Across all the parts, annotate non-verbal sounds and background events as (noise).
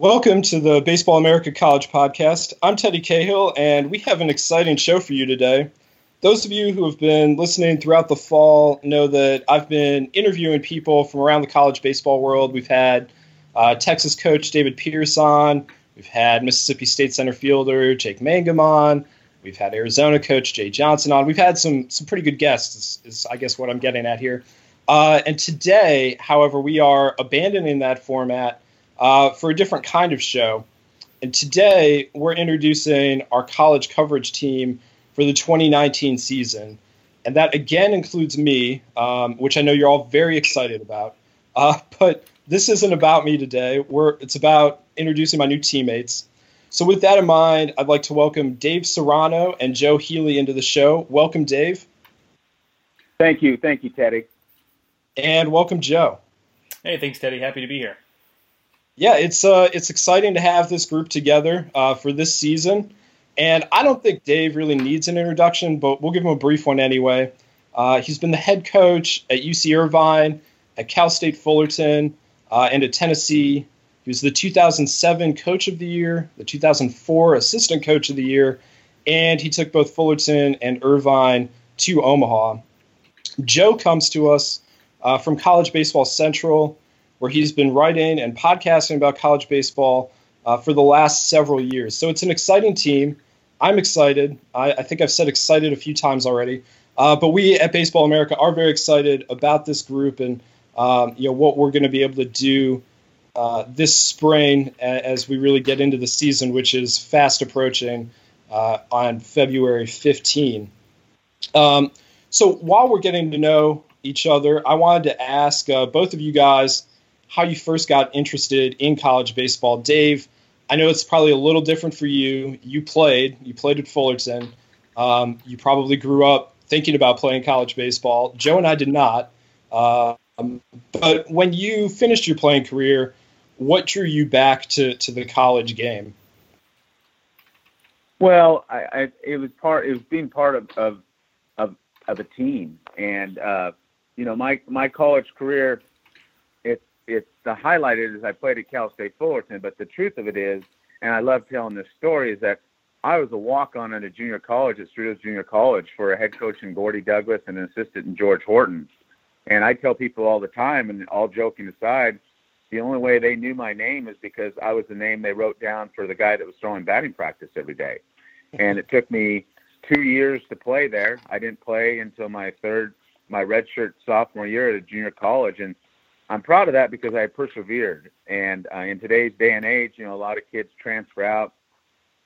Welcome to the Baseball America College podcast. I'm Teddy Cahill, and we have an exciting show for you today. Those of you who have been listening throughout the fall know that I've been interviewing people from around the college baseball world. We've had uh, Texas coach David Pierce on, we've had Mississippi State center fielder Jake Mangum on, we've had Arizona coach Jay Johnson on. We've had some some pretty good guests. Is, is I guess what I'm getting at here. Uh, and today, however, we are abandoning that format uh, for a different kind of show. And today we're introducing our college coverage team for the 2019 season. And that again includes me, um, which I know you're all very excited about. Uh, (laughs) but this isn't about me today. We're, it's about introducing my new teammates. So, with that in mind, I'd like to welcome Dave Serrano and Joe Healy into the show. Welcome, Dave. Thank you. Thank you, Teddy. And welcome, Joe. Hey, thanks, Teddy. Happy to be here yeah, it's uh, it's exciting to have this group together uh, for this season. And I don't think Dave really needs an introduction, but we'll give him a brief one anyway. Uh, he's been the head coach at UC Irvine, at Cal State Fullerton, uh, and at Tennessee. He was the 2007 Coach of the Year, the 2004 Assistant Coach of the Year, and he took both Fullerton and Irvine to Omaha. Joe comes to us uh, from College Baseball Central where he's been writing and podcasting about college baseball uh, for the last several years. So it's an exciting team. I'm excited. I, I think I've said excited a few times already. Uh, but we at Baseball America are very excited about this group and um, you know what we're going to be able to do uh, this spring as we really get into the season, which is fast approaching uh, on February 15. Um, so while we're getting to know each other, I wanted to ask uh, both of you guys how you first got interested in college baseball. Dave, I know it's probably a little different for you. You played, you played at Fullerton. Um, you probably grew up thinking about playing college baseball. Joe and I did not. Um, but when you finished your playing career, what drew you back to, to the college game? Well, I, I, it was part. It was being part of of of, of a team, and uh, you know, my my college career it's the highlight is I played at Cal State Fullerton, but the truth of it is, and I love telling this story, is that I was a walk on at a junior college at Cerritos Junior College for a head coach in Gordy Douglas and an assistant in George Horton. And I tell people all the time, and all joking aside, the only way they knew my name is because I was the name they wrote down for the guy that was throwing batting practice every day. (laughs) And it took me two years to play there. I didn't play until my third, my redshirt sophomore year at a junior college. And I'm proud of that because I persevered. And uh, in today's day and age, you know, a lot of kids transfer out.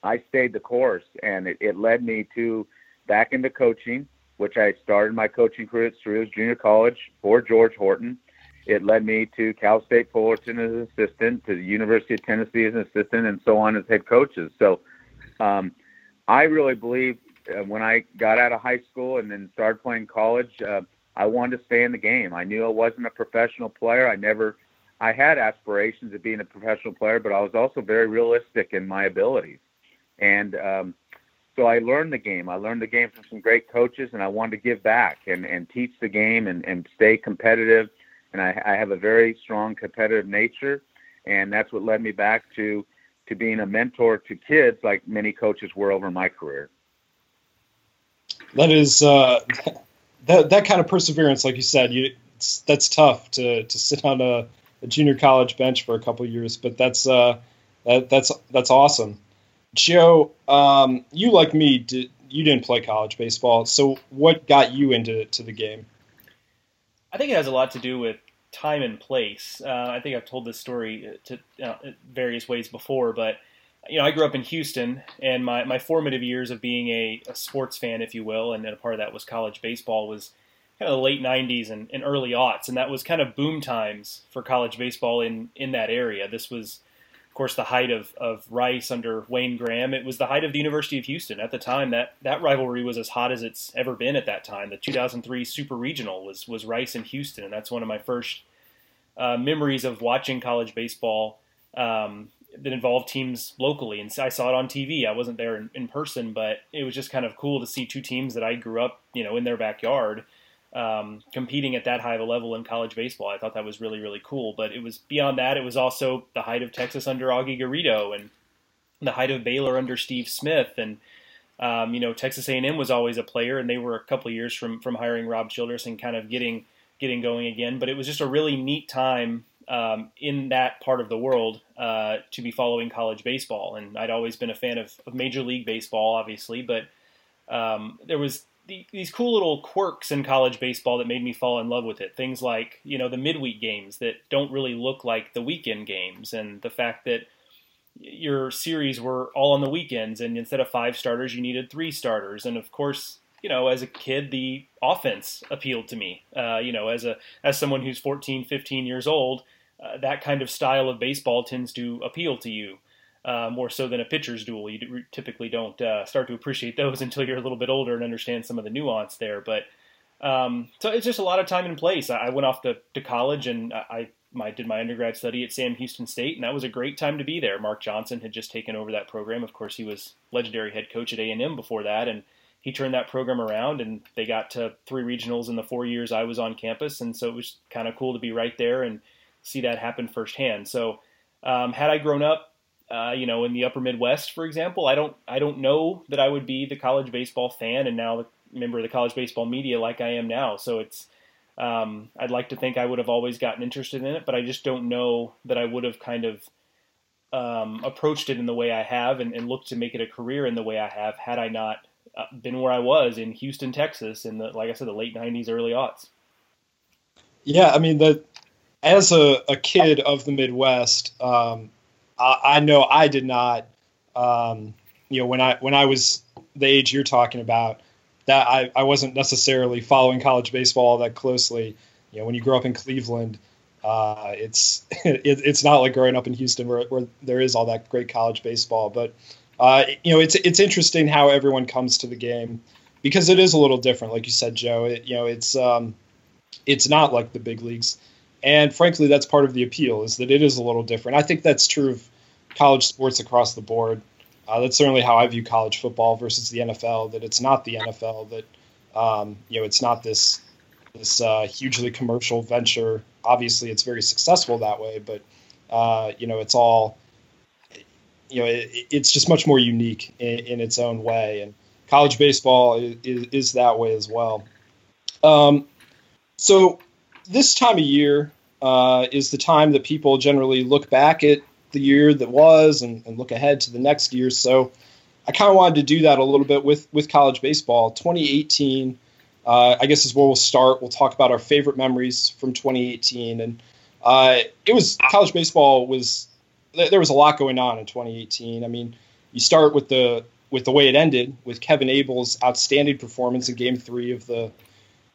I stayed the course, and it, it led me to back into coaching, which I started my coaching career at Cerritos Junior College for George Horton. It led me to Cal State Fullerton as an assistant, to the University of Tennessee as an assistant, and so on as head coaches. So um, I really believe uh, when I got out of high school and then started playing college, uh, I wanted to stay in the game. I knew I wasn't a professional player. I never, I had aspirations of being a professional player, but I was also very realistic in my abilities. And um, so I learned the game. I learned the game from some great coaches, and I wanted to give back and, and teach the game and, and stay competitive. And I, I have a very strong competitive nature, and that's what led me back to to being a mentor to kids, like many coaches were over my career. That is uh, (laughs) that that kind of perseverance, like you said, you that's tough to to sit on a, a junior college bench for a couple years, but that's uh, that, that's that's awesome. Joe, um, you like me, did, you didn't play college baseball, so what got you into to the game? I think it has a lot to do with time and place. Uh, I think I've told this story to uh, various ways before, but you know, I grew up in Houston, and my, my formative years of being a, a sports fan, if you will, and a part of that was college baseball, was kind of the late 90s and, and, early aughts. And that was kind of boom times for college baseball in, in that area. This was, of course, the height of, of Rice under Wayne Graham. It was the height of the University of Houston. At the time, that, that rivalry was as hot as it's ever been at that time. The 2003 Super Regional was, was Rice and Houston, and that's one of my first uh, memories of watching college baseball. Um, that involved teams locally, and I saw it on TV. I wasn't there in, in, person, but it was just kind of cool to see two teams that I grew up, you know, in their backyard, um, competing at that high of a level in college baseball. I thought that was really really cool. But it was beyond that. It was also the height of Texas under Augie Garrido and the height of Baylor under Steve Smith and. Um, you know, Texas A&M was always a player, and they were a couple years from from hiring Rob Childress and kind of getting getting going again. But it was just a really neat time um, in that part of the world uh, to be following college baseball. And I'd always been a fan of, of Major League Baseball, obviously, but um, there was the, these cool little quirks in college baseball that made me fall in love with it. Things like you know the midweek games that don't really look like the weekend games, and the fact that your series were all on the weekends, and instead of five starters, you needed three starters, and of course you know, as a kid, the offense appealed to me. Uh, you know, as a as someone who's 14, 15 years old, uh, that kind of style of baseball tends to appeal to you uh, more so than a pitcher's duel. You typically don't uh, start to appreciate (laughs) those until you're a little bit older and understand some of the nuance there. But um, so it's just a lot of time and place. I went off to, to college and I, I did my undergrad study at Sam Houston State, and that was a great time to be there. Mark Johnson had just taken over that program. Of course, he was legendary head coach at A and M before that, and he turned that program around and they got to three regionals in the four years I was on campus. And so it was kind of cool to be right there and see that happen firsthand. So um, had I grown up, uh, you know, in the upper Midwest, for example, I don't, I don't know that I would be the college baseball fan and now the member of the college baseball media like I am now. So it's, um, I'd like to think I would have always gotten interested in it, but I just don't know that I would have kind of um, approached it in the way I have and, and looked to make it a career in the way I have had I not been where I was in Houston, Texas, in the like I said, the late '90s, early aughts. Yeah, I mean the as a, a kid of the Midwest, um, I, I, know I did not. Um, you know, when I when I was the age you're talking about, that I, I wasn't necessarily following college baseball that closely. You know, when you grow up in Cleveland, uh, it's (laughs) it, it's not like growing up in Houston where, where there is all that great college baseball. But uh, you know, it's it's interesting how everyone comes to the game because it is a little different, like you said, Joe. It, you know, it's um, it's not like the big leagues, and frankly, that's part of the appeal is that it is a little different. I think that's true of college sports across the board. Uh, that's certainly how I view college football versus the NFL. That it's not the NFL. That um, you know, it's not this this uh, hugely commercial venture. Obviously, it's very successful that way, but uh, you know, it's all you know, it, it's just much more unique in, in, its own way. And college baseball is, is, that way as well. Um, so this time of year uh, is the time that people generally look back at the year that was and, and look ahead to the next year. So I kind of wanted to do that a little bit with with college baseball. 2018, uh, I guess is where we'll start. We'll talk about our favorite memories from 2018, and uh, it was college baseball was there was a lot going on in 2018. I mean, you start with the with the way it ended with Kevin Abel's outstanding performance in Game Three of the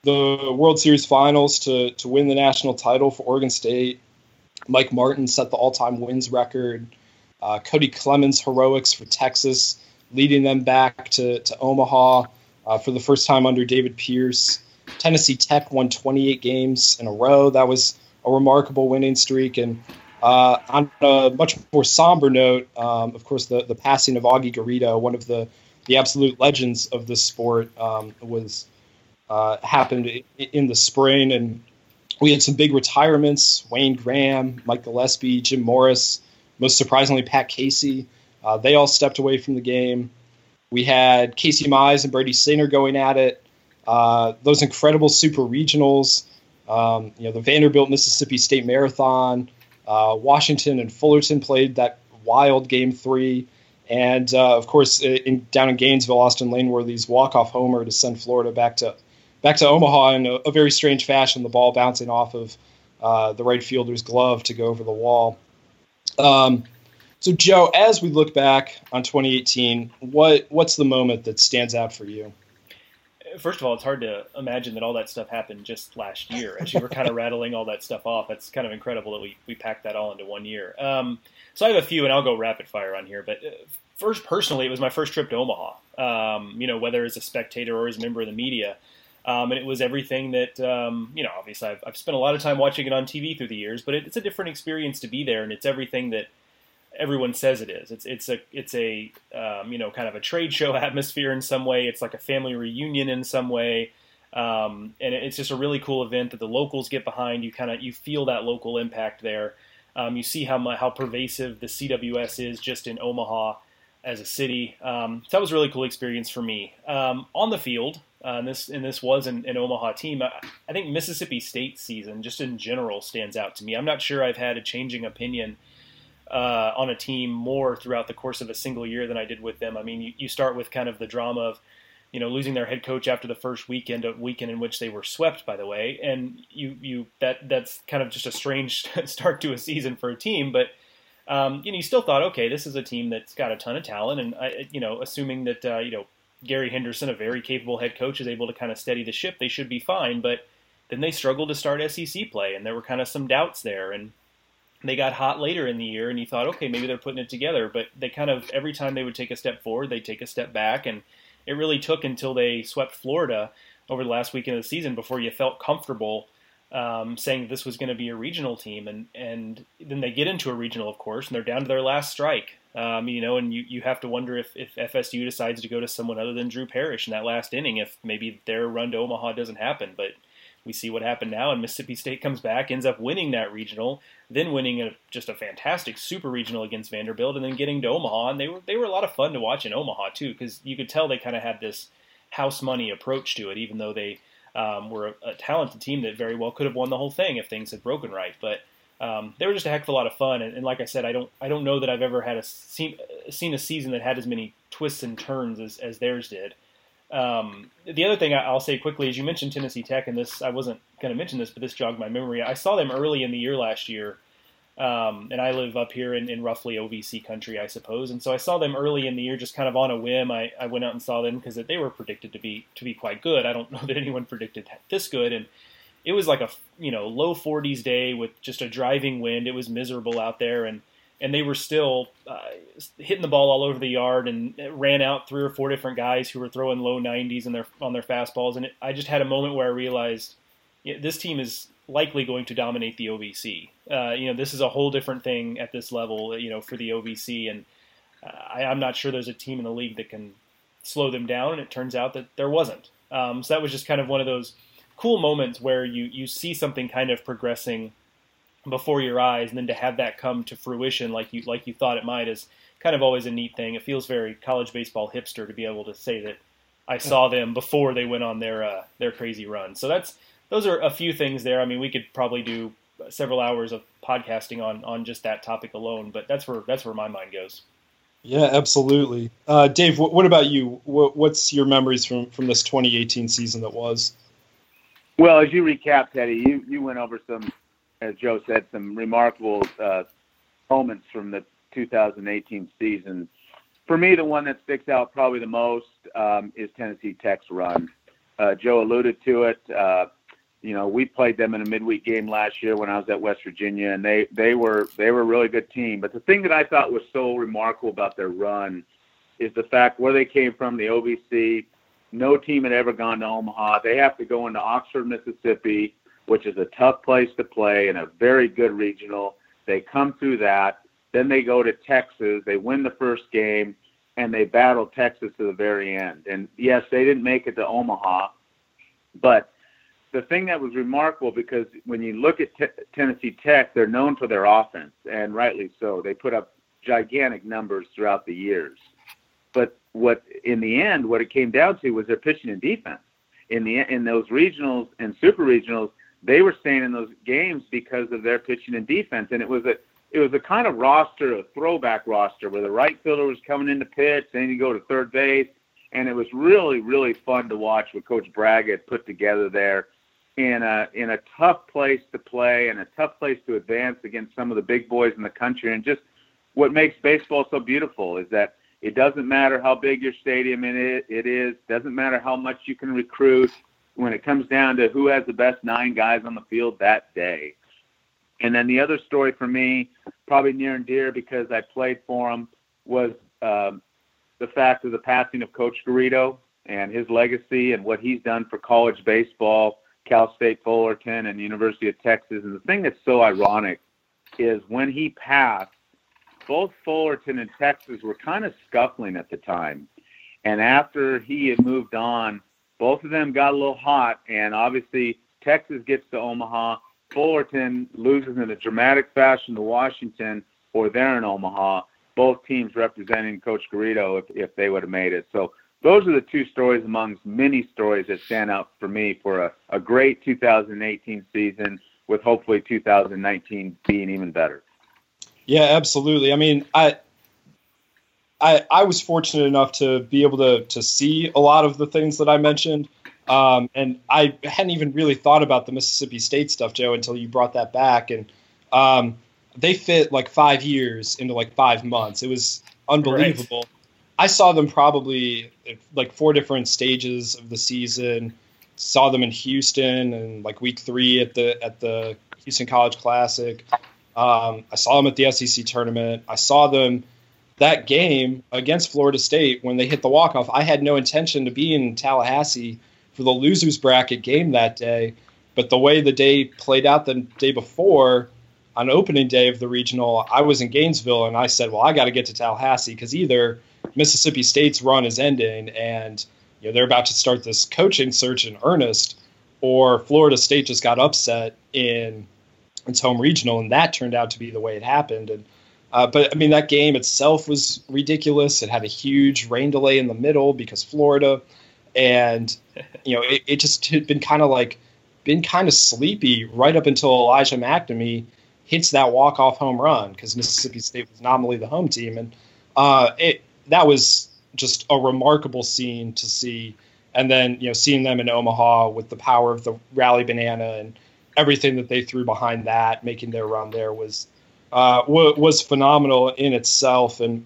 the World Series Finals to to win the national title for Oregon State. Mike Martin set the all-time wins record. Uh, Cody Clemens heroics for Texas, leading them back to to Omaha uh, for the first time under David Pierce. Tennessee Tech won 28 games in a row. That was a remarkable winning streak, and uh, on a much more somber note, um, of course, the, the passing of Augie Garrido, one of the, the absolute legends of this sport, um, was uh, happened in the spring, and we had some big retirements: Wayne Graham, Mike Gillespie, Jim Morris, most surprisingly, Pat Casey. Uh, they all stepped away from the game. We had Casey Mize and Brady Singer going at it. Uh, those incredible super regionals, um, you know, the Vanderbilt Mississippi State Marathon. Uh, Washington and Fullerton played that wild game three. And uh, of course, in, down in Gainesville, Austin Langworthy's walk-off homer to send Florida back to back to Omaha in a, a very strange fashion. The ball bouncing off of uh, the right fielder's glove to go over the wall. Um, so, Joe, as we look back on 2018, what what's the moment that stands out for you? First of all, it's hard to imagine that all that stuff happened just last year. As you were kind of (laughs) rattling all that stuff off, that's kind of incredible that we, we packed that all into one year. Um, so I have a few, and I'll go rapid fire on here. But uh, first, personally, it was my first trip to Omaha. Um, you know, whether as a spectator or as a member of the media, um, and it was everything that um, you know. Obviously, I've, I've, spent a lot of time watching it on TV through the years, but it, it's a different experience to be there, and it's everything that everyone says it is. It's it's a it's a um, you know kind of a trade show (laughs) atmosphere in some way. It's like a family reunion in some way. Um, and it's just a really cool event that the locals get behind. You kind of you feel that local impact there. Um, you see how how pervasive the CWS is just in Omaha as a city. Um, so that was a really cool experience for me. Um, on the field, uh, and this and this was an, an Omaha team. I, I, think Mississippi State season, just in general, stands out to me. I'm not sure I've had a changing opinion uh, on a team more throughout the course of a single year than I did with them. I mean, you, you start with kind of the drama of you know losing their head coach after the first weekend, a weekend in which they were swept, by the way, and you you that that's kind of just a strange (laughs) start to a season for a team, but. Um, you know, you still thought, okay, this is a team that's got a ton of talent, and I, you know, assuming that uh, you know Gary Henderson, a very capable head coach, is able to kind of steady the ship, they should be fine. But then they struggled to start SEC play, and there were kind of some doubts there. And they got hot later in the year, and you thought, okay, maybe they're putting it together. But they kind of every time they would take a step forward, they take a step back, and it really took until they swept Florida over the last weekend of the season before you felt comfortable um, saying this was going to be a regional team, and and then they get into a regional, of course, and they're down to their last strike. Um, you know, and you, you have to wonder if, if FSU decides to go to someone other than Drew Parrish in that last inning, if maybe their run to Omaha doesn't happen. But we see what happened now, and Mississippi State comes back, ends up winning that regional, then winning a, just a fantastic super regional against Vanderbilt, and then getting to Omaha. And they were they were a lot of fun to watch in Omaha too, because you could tell they kind of had this house money approach to it, even though they um, were a, a, talented team that very well could have won the whole thing if things had broken right. But um, they were just a heck of a lot of fun. And, and, like I said, I don't I don't know that I've ever had a seen, seen a season that had as many twists and turns as, as theirs did. Um, the other thing I'll say quickly is you mentioned Tennessee Tech, and this I wasn't going to mention this, but this jogged my memory. I saw them early in the year last year um, and I live up here in, in, roughly OVC country, I suppose. And so I saw them early in the year, just kind of on a whim. I, I went out and saw them because they were predicted to be to be quite good. I don't (laughs) know that anyone predicted this good, and it was like a you know low 40s day with just a driving wind. It was miserable out there, and and they were still uh, hitting the ball all over the yard and ran out three or four different guys who were throwing low 90s in their on their fastballs. And it, I just had a moment where I realized this team is likely going to dominate the OVC. Uh, you know, this is a whole different thing at this level, you know, for the OVC, and uh, I, am not sure there's a team in the league that can slow them down. And it turns out that there wasn't. Um, so that was just kind of one of those cool moments where you you see something kind of progressing before your eyes, and then to have that come to fruition like you like you thought it might is kind of always a neat thing. It feels very college baseball hipster to be able to say that I saw them before they went on their uh, their crazy run. So that's those are a few things there. I mean, we could probably do several hours of podcasting on on just that topic alone, but that's where that's where my mind goes. Yeah, absolutely. Uh, Dave, what, what, about you? What, what's your memories from from this 2018 season that was? Well, as you recap, Teddy, you you went over some, as Joe said, some remarkable uh, moments from the 2018 season. For me, the one that sticks out probably the most um, is Tennessee Tech's run. Uh, Joe alluded to it. Uh, you know, we played them in a midweek game last year when I was at West Virginia, and they they were they were a really good team. But the thing that I thought was so remarkable about their run is the fact where they came from, the OVC. No team had ever gone to Omaha. They have to go into Oxford, Mississippi, which is a tough place to play and a very good regional. They come through that. Then they go to Texas. They win the first game, and they battle Texas to the very end. And yes, they didn't make it to Omaha, but the thing that was remarkable because when you look at t- Tennessee Tech, they're known for their offense, and rightly so. They put up gigantic numbers throughout the years. But what in the end, what it came down to was their pitching and defense. In the in those regionals and super regionals, they were staying in those games because of their pitching and defense, and it was a it was a kind of roster, a throwback roster, where the right fielder was coming in to pitch, then you go to third base, and it was really really fun to watch what Coach Bragg had put together there in a in a tough place to play and a tough place to advance against some of the big boys in the country. And just what makes baseball so beautiful is that it doesn't matter how big your stadium it it is, doesn't matter how much you can recruit. When it comes down to who has the best nine guys on the field that day. And then the other story for me, probably near and dear because I played for him, was um, the fact of the passing of Coach Garrido and his legacy and what he's done for college baseball Cal State Fullerton and University of Texas. And the thing that's so ironic is when he passed, both Fullerton and Texas were kind of scuffling at the time. And after he had moved on, both of them got a little hot, and obviously Texas gets to Omaha. Fullerton loses in a dramatic fashion to Washington, or they're in Omaha. Both teams representing Coach Garrido if, if they would have made it. So those are the two stories amongst many stories that stand out for me for a, a great 2018 season with hopefully 2019 being even better. Yeah, absolutely. I mean, I I, I was fortunate enough to be able to to see a lot of the things that I mentioned, um, and I hadn't even really thought about the Mississippi State stuff, Joe, until you brought that back. And um, they fit like five years into like five months. It was unbelievable. Right. I saw them probably like four different stages of the season. Saw them in Houston and like week three at the at the Houston College Classic. Um, I saw them at the SEC tournament. I saw them that game against Florida State when they hit the walk off. I had no intention to be in Tallahassee for the losers bracket game that day, but the way the day played out the day before on opening day of the regional, I was in Gainesville and I said, "Well, I got to get to Tallahassee because either Mississippi State's run is ending and you know they're about to start this coaching search in earnest, or Florida State just got upset in its home regional, and that turned out to be the way it happened." And uh, but I mean, that game itself was ridiculous. It had a huge rain delay in the middle because Florida, and you know, it, it just had been kind of like been kind of sleepy right up until Elijah MacNamee hits that walk off home run because Mississippi State was nominally the home team, and uh, it that was just a remarkable scene to see. And then you know, seeing them in Omaha with the power of the rally banana and everything that they threw behind that, making their run there was uh, w- was phenomenal in itself. And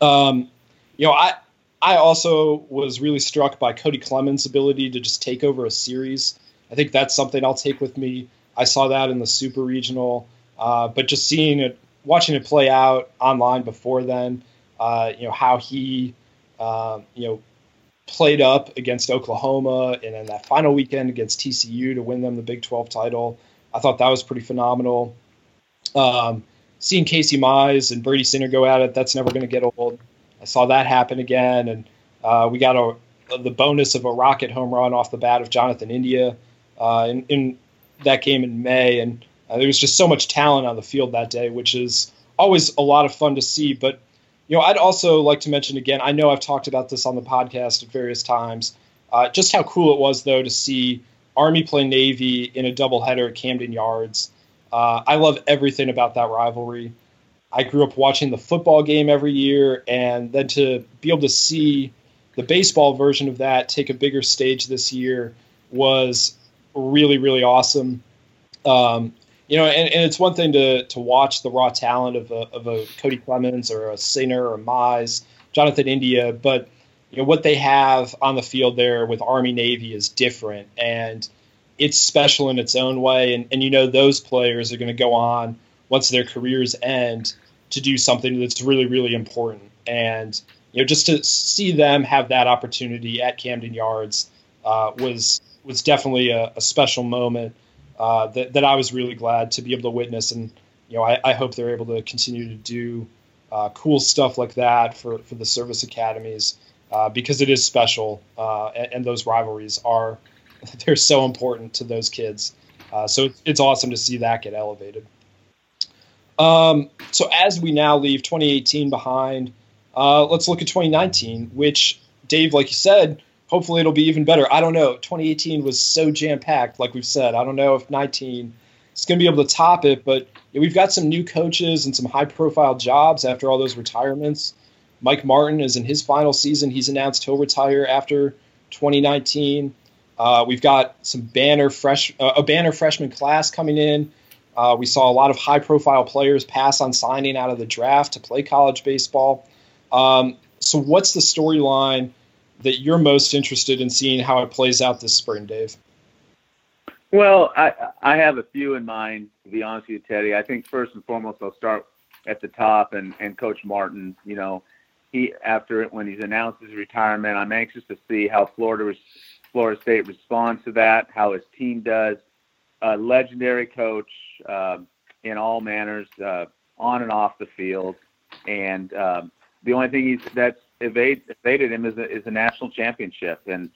um, you know, I I also was really struck by Cody Clemens' ability to just take over a series. I think that's something I'll take with me. I saw that in the Super Regional, uh, but just seeing it, watching it play out online before then, uh, you know how he, uh, you know, played up against Oklahoma and then that final weekend against TCU to win them the Big 12 title. I thought that was pretty phenomenal. Um, seeing Casey Mize and Brady Singer go at it, that's never going to get old. I saw that happen again, and uh, we got a, the bonus of a rocket home run off the bat of Jonathan India uh, in, in, that game in May, and uh, there was just so much talent on the field that day, which is always a lot of fun to see. But you know, I'd also like to mention again. I know I've talked about this on the podcast at various times. Uh, just how cool it was, though, to see Army play Navy in a doubleheader at Camden Yards. Uh, I love everything about that rivalry. I grew up watching the football game every year, and then to be able to see the baseball version of that take a bigger stage this year was really, really awesome. Um, you know, and, and it's one thing to to watch the raw talent of a, of a Cody Clemens or a Singer or Mize, Jonathan India, but you know what they have on the field there with Army Navy is different, and it's special in its own way. And, and you know, those players are going to go on once their careers end to do something that's really, really important. And, you know, just to see them have that opportunity at Camden Yards uh, was was definitely a, a special moment uh, that, that I was really glad to be able to witness. And, you know, I, I hope they're able to continue to do uh, cool stuff like that for, for the service academies uh, because it is special uh, and, and those rivalries are – (laughs) they're so important to those kids. Uh, so it's awesome to see that get elevated. Um, so as we now leave 2018 behind, uh, let's look at 2019, which Dave, like you said, hopefully it'll be even better. I don't know. 2018 was so jam packed, like we've said. I don't know if 19 is going to be able to top it, but we've got some new coaches and some high profile jobs after all those retirements. Mike Martin is in his final season. He's announced he'll retire after 2019. Uh, we've got some banner fresh uh, a banner freshman class coming in. Uh, we saw a lot of high profile players pass on signing out of the draft to play college baseball. Um, so, what's the storyline that you're most interested in seeing how it plays out this spring, Dave? Well, I I have a few in mind. To be honest with you, Teddy, I think first and foremost I'll start at the top and and Coach Martin. You know, he after it when he's announced his retirement, I'm anxious to see how Florida Florida State responds to that, how his team does. A legendary coach uh, in all manners, uh, on and off the field, and um, the only thing he's that's evade, evaded him is a, is a national championship. And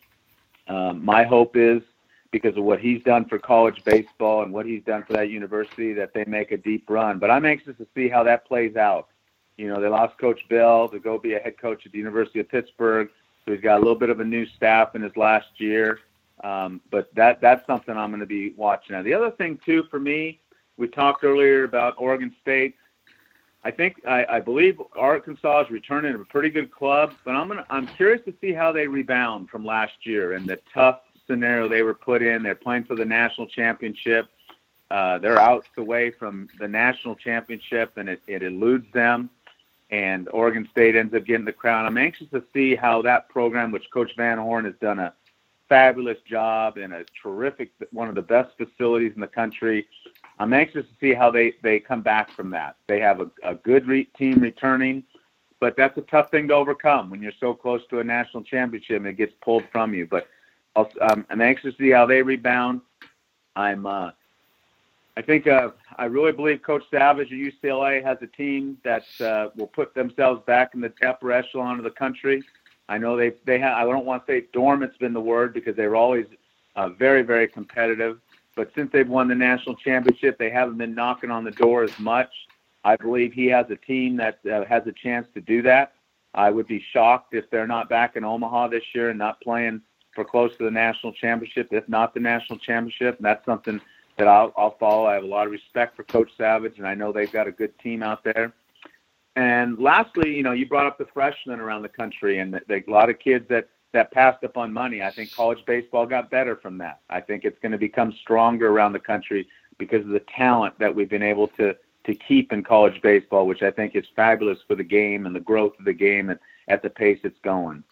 Um, my hope is because of what he's done for college baseball and what he's done for that university that they make a deep run. But I'm anxious to see how that plays out. You know, they lost Coach Bell to go be a head coach at the University of Pittsburgh, so he's got a little bit of a new staff in his last year. Um, but that that's something I'm going to be watching. Now, the other thing too for me, we talked earlier about Oregon State. I think I, I believe Arkansas is returning to a pretty good club, but I'm gonna I'm curious to see how they rebound from last year and the tough scenario they were put in. They're playing for the national championship. Uh, they're out away from the national championship, and it, it eludes them. And Oregon State ends up getting the crown. I'm anxious to see how that program, which Coach Van Horn has done a fabulous job in a terrific, one of the best facilities in the country. I'm anxious to see how they, they come back from that. They have a, a good re- team returning, but that's a tough thing to overcome when you're so close to a national championship and it gets pulled from you. But I'll, um, I'm anxious to see how they rebound. I'm, uh, I think uh, I really believe Coach Savage at UCLA has a team that uh, will put themselves back in the upper echelon of the country. I know they they have. I don't want to say dormant's been the word because they were always uh, very very competitive. But since they've won the national championship, they haven't been knocking on the door as much. I believe he has a team that uh, has a chance to do that. I would be shocked if they're not back in Omaha this year and not playing for close to the national championship, if not the national championship. And that's something that I'll, I'll follow. I have a lot of respect for Coach Savage, and I know they've got a good team out there. And lastly, you know, you brought up the freshmen around the country, and the, the, a lot of kids that that passed up on money. I think college baseball got better from that. I think it's going to become stronger around the country because of the talent that we've been able to to keep in college baseball, which I think is fabulous for the game and the growth of the game and at the pace it's going.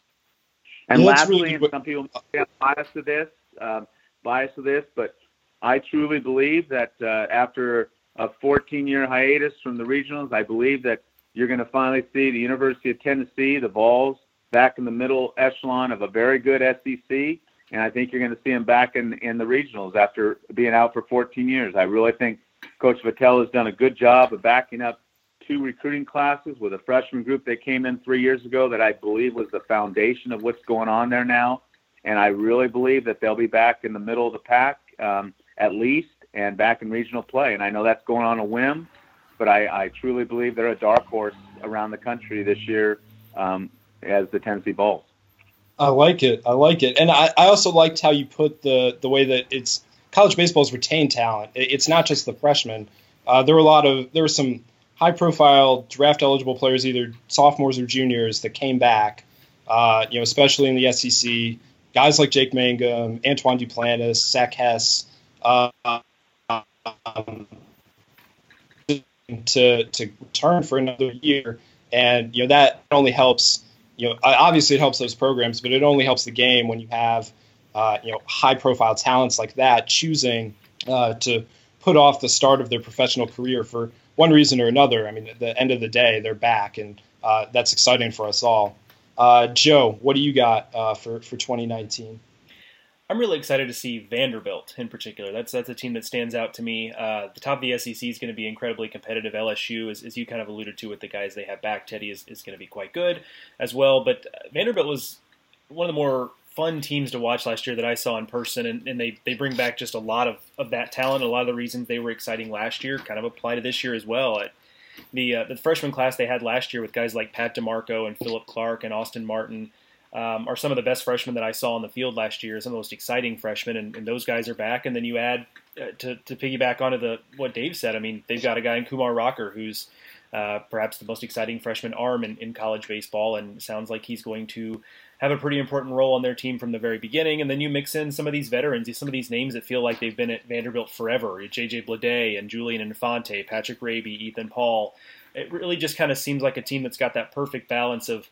And yeah, lastly, really... and some people may bias to this, um, bias to this, but I truly believe that uh, after a 14-year hiatus from the regionals, I believe that you're going to finally see the University of Tennessee, the Vols, back in the middle echelon of a very good SEC. And I think you're going to see them back in, in the regionals after being out for 14 years. I really think Coach Vitello has done a good job of backing up two recruiting classes with a freshman group that came in three years ago that I believe was the foundation of what's going on there now. And I really believe that they'll be back in the middle of the pack um, at least and back in regional play. And I know that's going on a whim, but I, I truly believe they're a dark horse around the country this year um, as the Tennessee Vols. I like it. I like it, and I, I also liked how you put the the way that it's college baseball's retained talent. It's not just the freshmen. Uh, there were a lot of there were some high profile draft eligible players, either sophomores or juniors, that came back. Uh, you know, especially in the SEC, guys like Jake Mangum, Antoine Duplantis, Zach Hess. Um, to to return for another year, and you know that only helps. You know, obviously it helps those programs, but it only helps the game when you have uh, you know high profile talents like that choosing uh, to put off the start of their professional career for one reason or another. I mean, at the end of the day, they're back, and uh, that's exciting for us all. Uh, Joe, what do you got uh, for for 2019? I'm really excited to see Vanderbilt in particular. That's that's a team that stands out to me. Uh, the top of the SEC is going to be incredibly competitive. LSU, as, as you kind of alluded to with the guys they have back, Teddy is, is going to be quite good as well. But uh, Vanderbilt was one of the more fun teams to watch last year that I saw in person, and, and they, they bring back just a lot of, of that talent. A lot of the reasons they were exciting last year kind of apply to this year as well. the uh, the freshman class they had last year with guys like Pat DeMarco and Philip Clark and Austin Martin um, are some of the best freshmen that I saw on the field last year. Some of the most exciting freshmen, and, and those guys are back. And then you add uh, to, to piggyback onto the what Dave said. I mean, they've got a guy in Kumar Rocker who's uh, perhaps the most exciting freshman arm in, in college baseball, and sounds like he's going to have a pretty important role on their team from the very beginning. And then you mix in some of these veterans, some of these names that feel like they've been at Vanderbilt forever: J.J. Bleday and Julian Infante, Patrick Raby, Ethan Paul. It really just kind of seems like a team that's got that perfect balance of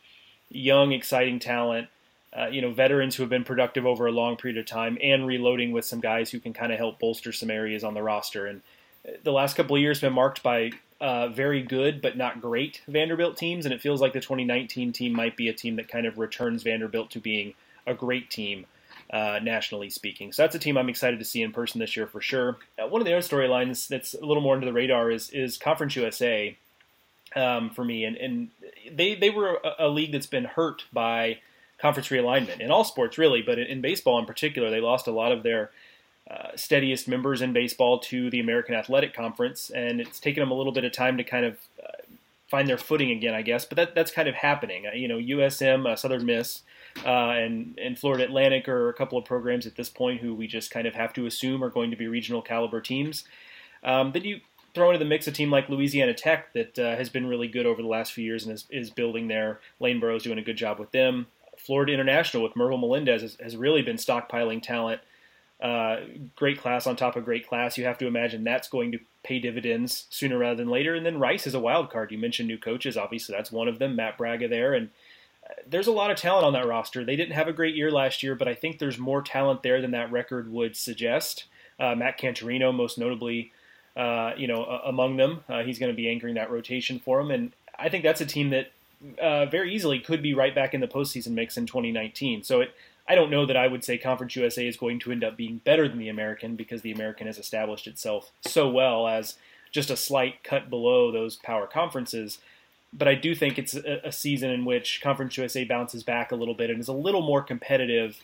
young, exciting talent, uh, you know, veterans who have been productive over a long period of time, and reloading with some guys who can kind of help bolster some areas on the roster. And uh, the last couple of years have been marked by uh, very good but not great Vanderbilt teams, and it feels like the 2019 team might be a team that kind of returns Vanderbilt to being a great team. Uh, nationally speaking. So that's a team I'm excited to see in person this year for sure. Uh, one of the other storylines that's a little more under the radar is is Conference USA um, for me, and, and they they were a, a, league that's been hurt by conference realignment in all sports, really, but in, baseball in particular, they lost a lot of their uh, steadiest members in baseball to the American Athletic Conference, and it's taken them a little bit of time to kind of uh, find their footing again, I guess. But that, that's kind of happening. Uh, you know, USM, uh, Southern Miss, uh, and and Florida Atlantic are a couple of programs at this point who we just kind of have to assume are going to be regional caliber teams. Um, then you throw into the mix a team like Louisiana Tech that uh, has been really good over the last few years and is, is building there. Lane Burroughs doing a good job with them. Florida International with Mervyl Melendez has, has really been stockpiling talent. Uh, great class on top of great class. You have to imagine that's going to pay dividends sooner rather than later. And then Rice is a wild card. You mentioned new coaches. Obviously, that's one of them. Matt Bragga there, and uh, there's a lot of talent on that roster. They didn't have a great year last year, but I think there's more talent there than that record would suggest. Uh, Matt Canterino, most notably, uh, you know, among them. Uh, he's going to be anchoring that rotation for them, and I think that's a team that uh, very easily could be right back in the postseason mix in 2019. So it, I don't know that I would say Conference USA is going to end up being better than the American because the American has established itself so well as just a slight cut below those power conferences. But I do think it's a season in which Conference USA bounces back a little bit and is a little more competitive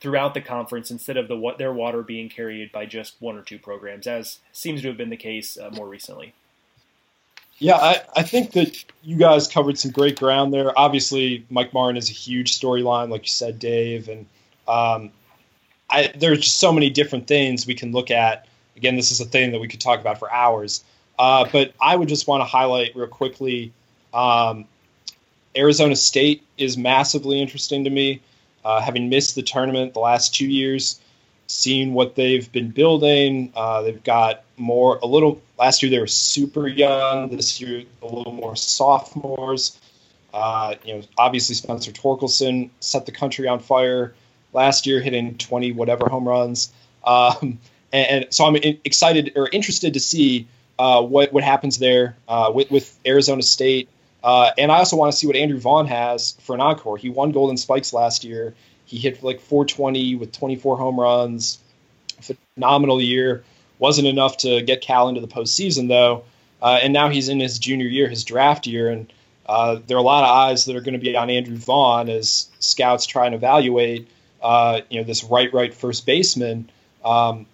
throughout the conference instead of the what their water being carried by just one or two programs, as seems to have been the case uh, more recently. Yeah, I, I think that you guys covered some great ground there. Obviously, Mike Martin is a huge storyline, like you said, Dave, and um, I, there's just so many different things we can look at. Again, this is a thing that we could talk about for hours. Uh, but I would just want to highlight real quickly um, Arizona State is massively interesting to me. Uh, having missed the tournament the last two years, seeing what they've been building, uh, they've got more a little. Last year they were super young. This year a little more sophomores. Uh, you know, obviously Spencer Torkelson set the country on fire last year, hitting 20 whatever home runs. Um, and, and, so I'm excited or interested to see uh, what what happens there uh, with, with Arizona State. Uh, and I also want to see what Andrew Vaughn has for an encore. He won Golden Spikes last year. He hit like 420 with 24 home runs. Phenomenal year. Wasn't enough to get Cal into the postseason though. Uh, and now he's in his junior year, his draft year, and uh, there are a lot of eyes that are going to be on Andrew Vaughn as scouts try and evaluate, uh, you know, this right right first baseman um,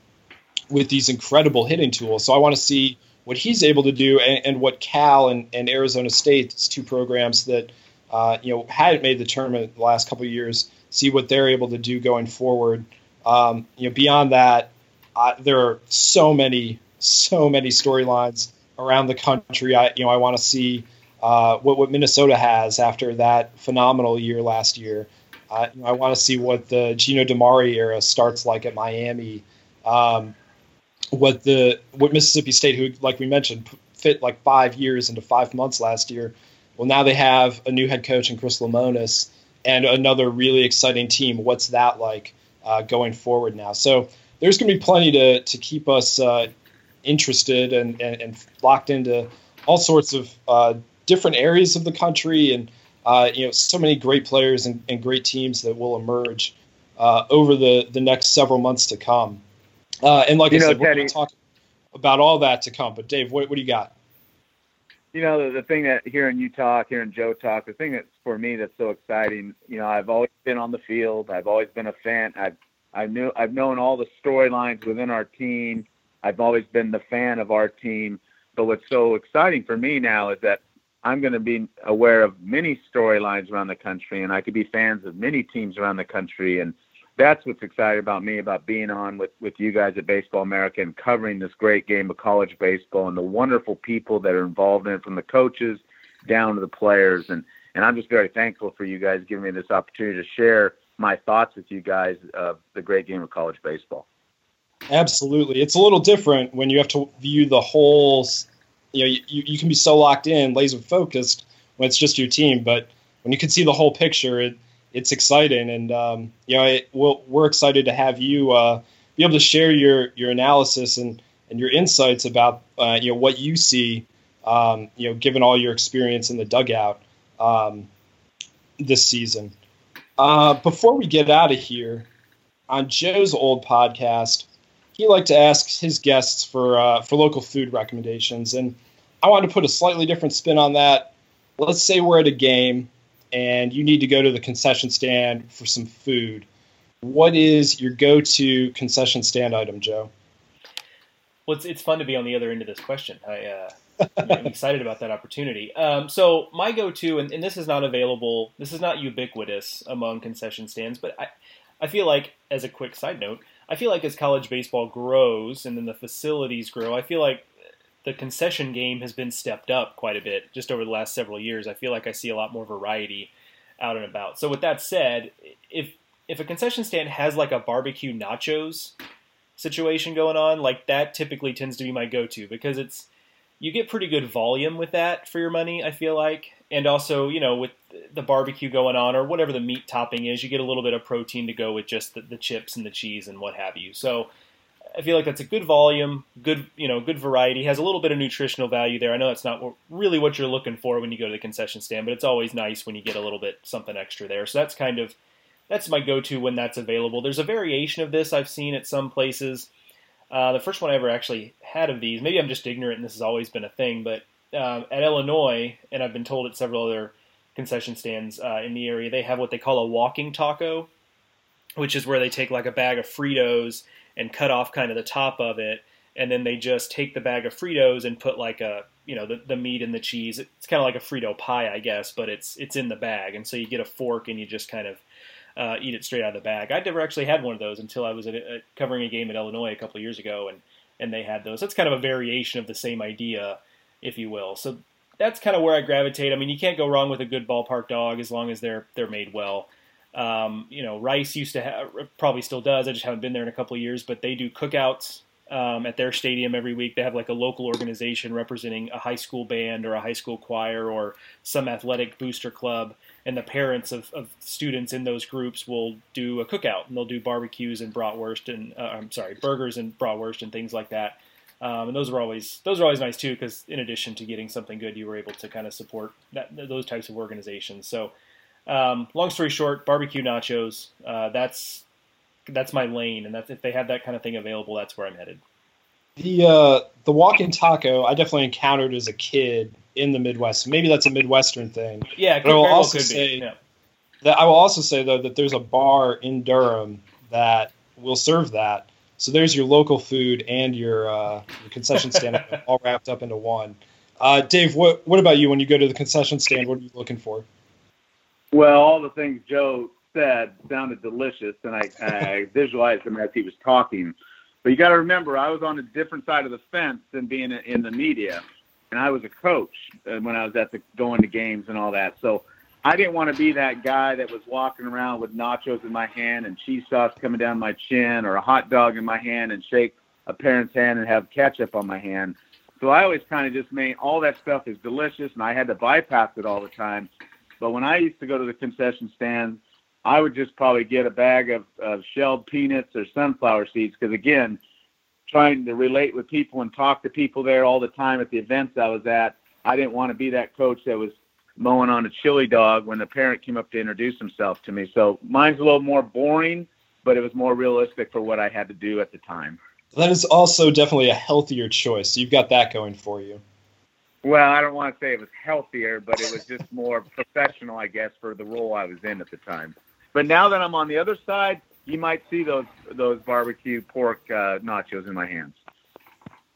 with these incredible hitting tools. So I want to see what he's able to do and, and what Cal and, and, Arizona State, two programs that uh, you know hadn't made the tournament the last couple of years, see what they're able to do going forward. Um, you know, beyond that, uh, there are so many, so many storylines around the country. I you know I want to see uh, what what Minnesota has after that phenomenal year last year. Uh, you know, I want to see what the Gino DiMare era starts like at Miami. Um, what the what Mississippi State, who like we mentioned, fit like five years into five months last year. Well, now they have a new head coach in Chris Lemonis and another really exciting team. What's that like uh, going forward now? So there's going to be plenty to to keep us uh, interested and, and, and locked into all sorts of uh, different areas of the country and uh, you know so many great players and, and great teams that will emerge uh, over the the next several months to come. Uh, and like you I know, said, we're going to talk about all that to come. But Dave, what, what do you got? You know, the, the thing that hearing you talk, hearing Joe talk, the thing that's for me that's so exciting. You know, I've always been on the field. I've always been a fan. I've I knew I've known all the storylines within our team. I've always been the fan of our team. But what's so exciting for me now is that I'm going to be aware of many storylines around the country, and I could be fans of many teams around the country. And that's what's exciting about me about being on with with you guys at Baseball America and covering this great game of college baseball and the wonderful people that are involved in it, from the coaches down to the players. And and I'm just very thankful for you guys giving me this opportunity to share my thoughts with you guys of the great game of college baseball. Absolutely, it's a little different when you have to view the whole. You know, you, you can be so locked in, laser focused when it's just your team, but when you can see the whole picture, it it's exciting, and um, you know, it, we'll, we're excited to have you uh, be able to share your your analysis and and your insights about uh, you know what you see, um, you know, given all your experience in the dugout um, this season. Uh, before we get out of here, on Joe's old podcast, he liked to ask his guests for uh, for local food recommendations, and I wanted to put a slightly different spin on that. Let's say we're at a game and you need to go to the concession stand for some food, what is your go-to concession stand item, Joe? Well, it's, it's fun to be on the other end of this question. I, uh, I'm excited about that opportunity. Um, so my go-to, and, and, this is not available, this is not ubiquitous among concession stands, but I, I feel like, as a quick side note, I feel like as college baseball grows and then the facilities grow, I feel like the concession game has been stepped up quite a bit just over the last several years. I feel like I see a lot more variety out and about. So with that said, if if a concession stand has like a barbecue nachos situation going on, like that typically tends to be my go-to because it's you get pretty good volume with that for your money, I feel like. And also, you know, with the barbecue going on or whatever the meat topping is, you get a little bit of protein to go with just the, the chips and the cheese and what have you. So I feel like that's a good volume, good you know, good variety. Has a little bit of nutritional value there. I know that's not really what you're looking for when you go to the concession stand, but it's always nice when you get a little bit something extra there. So that's kind of that's my go-to when that's available. There's a variation of this I've seen at some places. Uh, the first one I ever actually had of these, maybe I'm just ignorant and this has always been a thing, but um, at Illinois, and I've been told at several other concession stands uh, in the area, they have what they call a walking taco, which is where they take like a bag of Fritos and cut off kind of the top of it, and then they just take the bag of Fritos and put like a you know the, the meat and the cheese. It's kind of like a Frito pie, I guess, but it's it's in the bag, and so you get a fork and you just kind of uh, eat it straight out of the bag. I'd never actually had one of those until I was at, at covering a game at Illinois a couple years ago, and and they had those. That's kind of a variation of the same idea, if you will. So that's kind of where I gravitate. I mean, you can't go wrong with a good ballpark dog as long as they're they're made well. Um, you know, Rice used to have, probably still does. I just haven't been there in a couple of years, but they do cookouts um, at their stadium every week. They have like a local organization representing a high school band or a high school choir or some athletic booster club, and the parents of, of students in those groups will do a cookout and they'll do barbecues and bratwurst and uh, I'm sorry, burgers and bratwurst and things like that. Um, and those are always those are always nice too because in addition to getting something good, you were able to kind of support that, those types of organizations. So um, long story short, barbecue nachos. Uh, that's that's my lane, and that's if they have that kind of thing available, that's where I'm headed. The uh, the walk-in taco I definitely encountered as a kid in the Midwest. Maybe that's a Midwestern thing. Yeah, but I will also say yeah. that I will also say though that there's a bar in Durham that will serve that. So there's your local food and your, uh, your concession (laughs) stand all wrapped up into one. Uh, Dave, what what about you when you go to the concession stand? What are you looking for? Well, all the things Joe said sounded delicious, and I, I (laughs) visualized them as he was talking. But you got to remember, I was on a different side of the fence than being in the media, and I was a coach uh, when I was at the going to games and all that. So I didn't want to be that guy that was walking around with nachos in my hand and cheese sauce coming down my chin, or a hot dog in my hand and shake a parent's hand and have ketchup on my hand. So I always kind of just made all that stuff is delicious, and I had to bypass it all the time. But when I used to go to the concession stand, I would just probably get a bag of, of shelled peanuts or sunflower seeds because again, trying to relate with people and talk to people there all the time at the events I was at, I didn't want to be that coach that was mowing on a chili dog when the parent came up to introduce himself to me. So mine's a little more boring, but it was more realistic for what I had to do at the time. That is also definitely a healthier choice. You've got that going for you. Well, I don't want to say it was healthier, but it was just more professional, I guess, for the role I was in at the time. But now that I'm on the other side, you might see those those barbecue pork uh, nachos in my hands.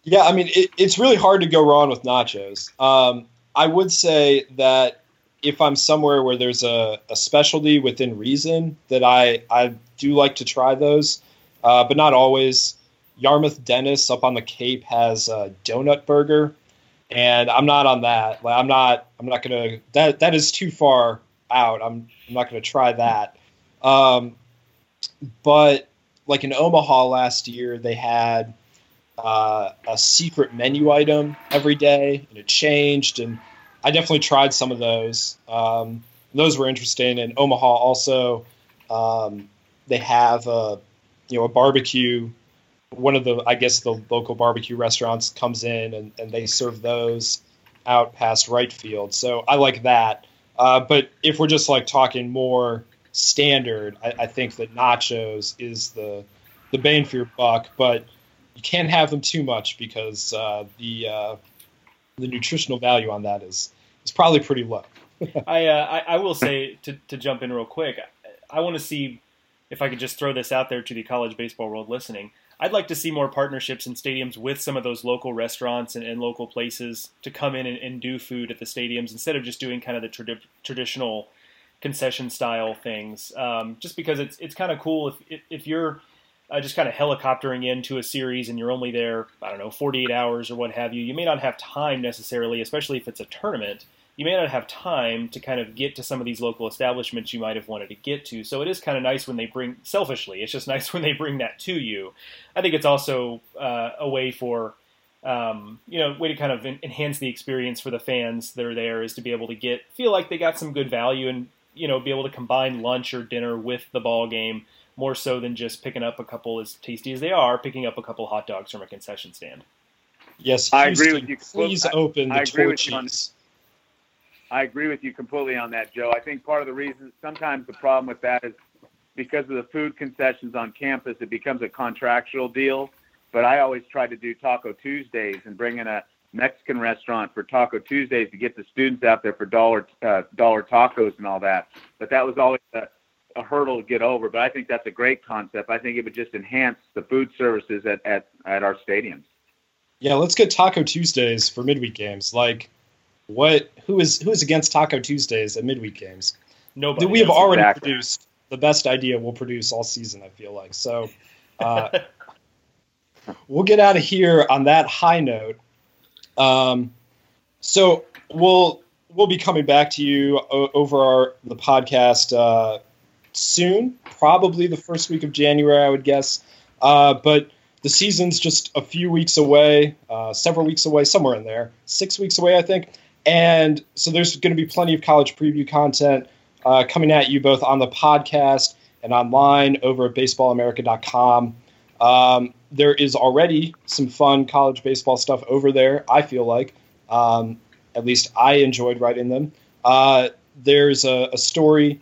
Yeah, I mean, it, it's really hard to go wrong with nachos. Um, I would say that if I'm somewhere where there's a, a specialty within reason, that I I do like to try those, uh, but not always. Yarmouth Dennis up on the Cape has a donut burger and I'm not on that. Like I'm not I'm not gonna that that is too far out. I'm I'm not gonna try that. Um, but like in Omaha last year, they had uh, a secret menu item every day, and it changed. And I definitely tried some of those. Um, those were interesting. And Omaha also, um, they have a you know a barbecue one of the I guess the local barbecue restaurants comes in and, and they serve those out past right field. So I like that. Uh, but if we're just like talking more standard, I, I, think that nachos is the the bane for your buck. But you can't have them too much because uh, the uh, the nutritional value on that is is probably pretty low. (laughs) I, uh, I, I will say to to jump in real quick. I, I want to see if I could just throw this out there to the college baseball world listening. I'd like to see more partnerships in stadiums with some of those local restaurants and, and local places to come in and, and, do food at the stadiums instead of just doing kind of the tradi- traditional concession style things. Um, just because it's it's kind of cool if if you're uh, just kind of helicoptering into a series and you're only there, I don't know, 48 hours or what have you. You may not have time necessarily, especially if it's a tournament. You may not have time to kind of get to some of these local establishments you might have wanted to get to. So it is kind of nice when they bring, selfishly, it's just (laughs) nice when they bring that to you. I think it's also uh, a way for, um, you know, way to kind of enhance the experience for the fans that are there is to be able to get, feel like they got some good value and, you know, be able to combine lunch or dinner with the ball game more so than just picking up a couple as tasty as they are, picking up a couple hot dogs from a concession stand. Yes, I agree with you. Please open the torches. I agree with you completely on that, Joe. I think part of the reason, sometimes the problem with that is because of the food concessions on campus, it becomes a contractual deal. But I always try to do Taco Tuesdays and bring in a Mexican restaurant for Taco Tuesdays to get the students out there for dollar uh, dollar tacos and all that. But that was always a, a hurdle to get over, but I think that's a great concept. I think it would just enhance the food services at, at, at our stadiums. Yeah, let's get Taco Tuesdays for midweek games. Like, what? Who is who is against Taco Tuesdays at midweek games? Nobody. We have already exactly. produced the best idea we'll produce all season. I feel like so. Uh, (laughs) we'll get out of here on that high note. Um, so we'll we'll be coming back to you o- over our the podcast uh, soon, probably the first week of January, I would guess. Uh, but the season's just a few weeks away, uh, several weeks away, somewhere in there, six weeks away, I think. And so there's going to be plenty of college preview content uh, coming at you both on the podcast and online over at baseballamerica.com. Um, there is already some fun college baseball stuff over there, I feel like. Um, at least I enjoyed writing them. Uh, there's a, a story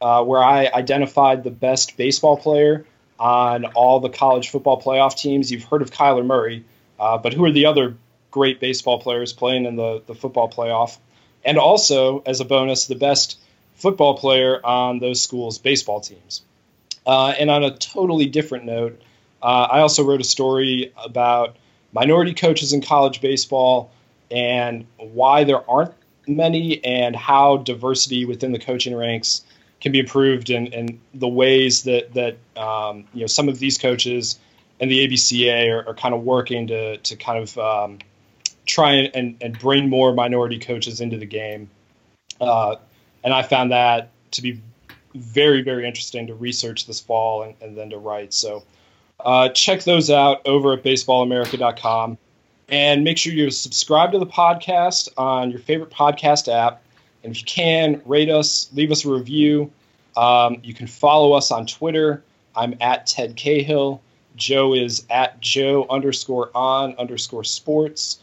uh, where I identified the best baseball player on all the college football playoff teams. You've heard of Kyler Murray, uh, but who are the other great baseball players playing in the, the football playoff? And also, as a bonus, the best football player on those schools' baseball teams. Uh, and on a totally different note, uh, I also wrote a story about minority coaches in college baseball and why there aren't many and how diversity within the coaching ranks can be improved and, and the ways that that um, you know some of these coaches and the ABCA are, are kind of working to to kind of um, try and, and bring more minority coaches into the game. Uh, and I found that to be very very interesting to research this fall and, and then to write. So uh, check those out over at baseballamerica.com. And make sure you subscribe to the podcast on your favorite podcast app. And if you can, rate us, leave us a review. Um, you can follow us on Twitter. I'm at Ted Cahill. Joe is at Joe underscore on underscore sports.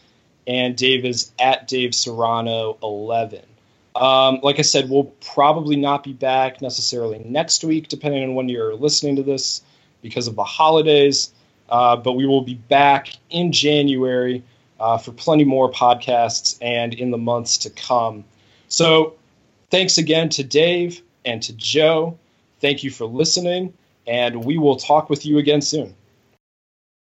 And Dave is at Dave Serrano 11. Um, like I said, we'll probably not be back necessarily next week, depending on when you're listening to this because of the holidays. Uh, but we will be back in January uh, for plenty more podcasts and in the months to come. So thanks again to Dave and to Joe. Thank you for listening, and we will talk with you again soon.